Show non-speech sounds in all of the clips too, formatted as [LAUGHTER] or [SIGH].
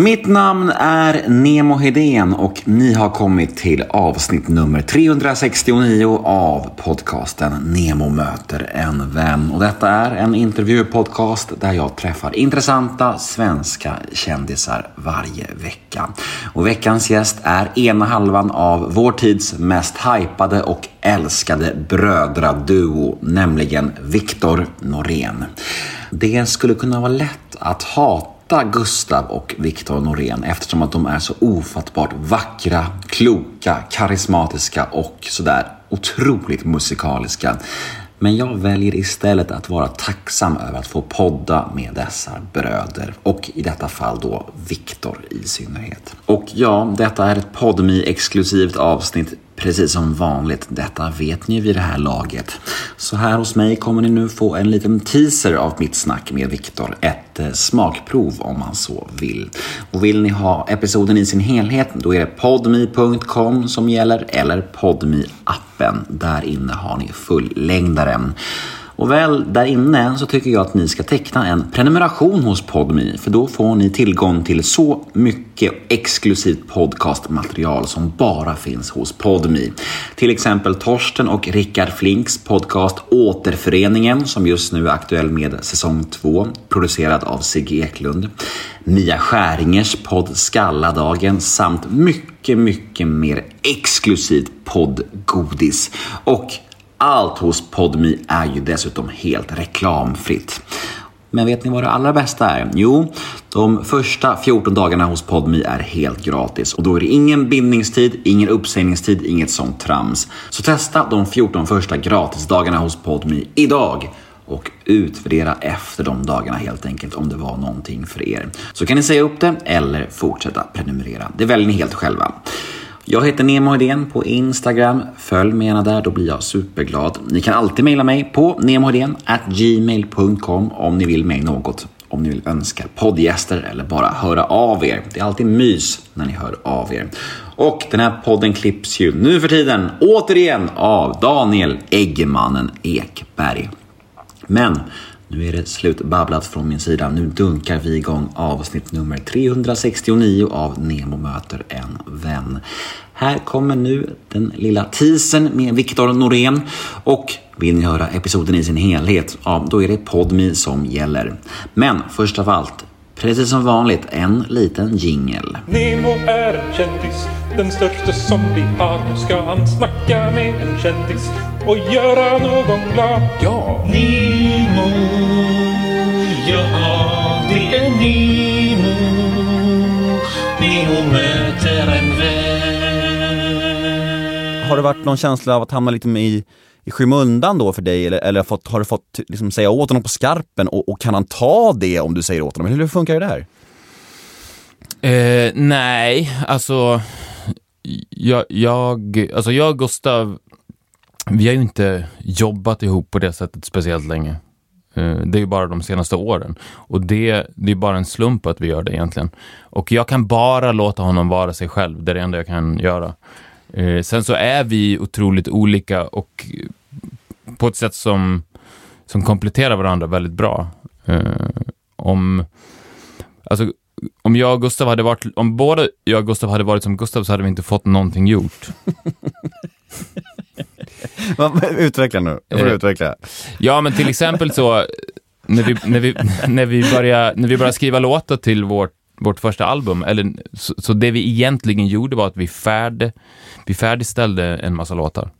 Mitt namn är Nemo Hedén och ni har kommit till avsnitt nummer 369 av podcasten Nemo möter en vän. Och detta är en intervjupodcast där jag träffar intressanta svenska kändisar varje vecka. Och veckans gäst är ena halvan av vår tids mest hypade och älskade brödraduo, nämligen Viktor Norén. Det skulle kunna vara lätt att hata Gustav och Viktor Norén eftersom att de är så ofattbart vackra, kloka, karismatiska och sådär otroligt musikaliska. Men jag väljer istället att vara tacksam över att få podda med dessa bröder och i detta fall då Viktor i synnerhet. Och ja, detta är ett podmi exklusivt avsnitt Precis som vanligt, detta vet ni vid det här laget. Så här hos mig kommer ni nu få en liten teaser av mitt snack med Viktor. Ett eh, smakprov om man så vill. Och vill ni ha episoden i sin helhet, då är det podmi.com som gäller eller podmi appen Där inne har ni fullängdaren. Och väl där inne så tycker jag att ni ska teckna en prenumeration hos Podmi för då får ni tillgång till så mycket exklusivt podcastmaterial som bara finns hos Podmi. Till exempel Torsten och Rickard Flinks podcast Återföreningen som just nu är aktuell med säsong 2 producerad av Sigge Eklund. Mia Skäringers podd Skalladagen samt mycket, mycket mer exklusivt poddgodis. Och allt hos Podmi är ju dessutom helt reklamfritt. Men vet ni vad det allra bästa är? Jo, de första 14 dagarna hos Podmi är helt gratis och då är det ingen bindningstid, ingen uppsägningstid, inget sånt trams. Så testa de 14 första gratisdagarna hos Podmi idag och utvärdera efter de dagarna helt enkelt om det var någonting för er. Så kan ni säga upp det eller fortsätta prenumerera. Det väljer ni helt själva. Jag heter Nemo Hedén på Instagram. Följ mig gärna där, då blir jag superglad. Ni kan alltid mejla mig på gmail.com om ni vill mig något. Om ni vill önska poddgäster eller bara höra av er. Det är alltid mys när ni hör av er. Och den här podden klipps ju nu för tiden återigen av Daniel Eggemannen Ekberg. Men nu är det slutbabblat från min sida. Nu dunkar vi igång avsnitt nummer 369 av Nemo möter en vän. Här kommer nu den lilla teasern med Viktor Norén och vill ni höra episoden i sin helhet, ja då är det Podmi som gäller. Men först av allt, precis som vanligt, en liten jingel. Nemo är en kändis, den största som vi har. Nu ska han snacka med en kändis och göra någon glad. Ja! Nemo, ja det är Nemo. Nemo möter en vän. Har det varit någon känsla av att hamna lite med i, i skymundan då för dig eller, eller fått, har du fått liksom säga åt honom på skarpen och, och kan han ta det om du säger åt honom? Hur funkar det där? Eh, nej, alltså jag, jag, alltså jag och Gustav, vi har ju inte jobbat ihop på det sättet speciellt länge. Eh, det är ju bara de senaste åren. Och det, det är bara en slump att vi gör det egentligen. Och jag kan bara låta honom vara sig själv, det är det enda jag kan göra. Eh, sen så är vi otroligt olika och på ett sätt som, som kompletterar varandra väldigt bra. Eh, om, alltså, om jag och Gustav hade varit, om båda jag och Gustav hade varit som Gustav så hade vi inte fått någonting gjort. utveckla nu, jag får Eh, utveckla. Ja, men till exempel så när vi, när vi, [LAUGHS] när vi, började, när vi började skriva låtar till vårt, vårt första album, eller, så, så det vi egentligen gjorde var att vi, färd, vi färdigställde en massa låtar.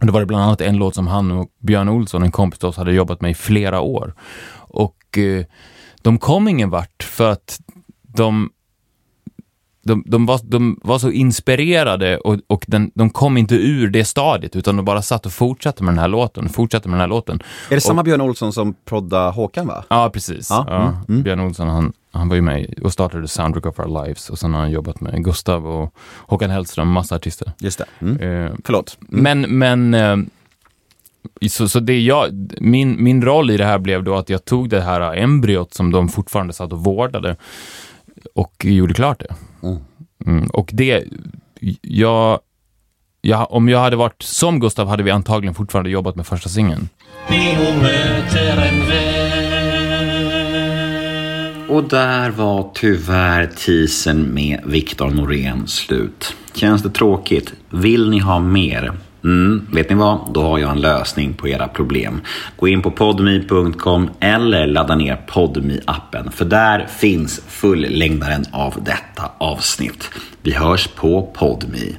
Och det var det bland annat en låt som han och Björn Olsson, en kompis till oss, hade jobbat med i flera år. Och eh, de kom ingen vart för att de de, de, var, de var så inspirerade och, och den, de kom inte ur det stadiet utan de bara satt och fortsatte med den här låten, fortsatte med den här låten. Är det samma Björn Olsson som prodda Håkan va? Ja, precis. Ja, Ja, mm, mm. Björn Olsson, han, han var ju med och startade Soundtrack of Our Lives och sen har han jobbat med Gustav och Håkan Hellström, massa artister. Just det. Mm. Eh, Förlåt. Mm. men, men eh, så, så det jag, min, min roll i det här blev då att jag tog det här embryot som de fortfarande satt och vårdade och gjorde klart det. Mm. Mm, och det, jag, jag, om jag hade varit som Gustav hade vi antagligen fortfarande jobbat med första singeln. Och där var tyvärr teasern med Viktor Norén slut. Känns det tråkigt? Vill ni ha mer? Mm, vet ni vad? Då har jag en lösning på era problem. Gå in på podme.com eller ladda ner podme appen för där finns fullängdaren av detta avsnitt. Vi hörs på podme.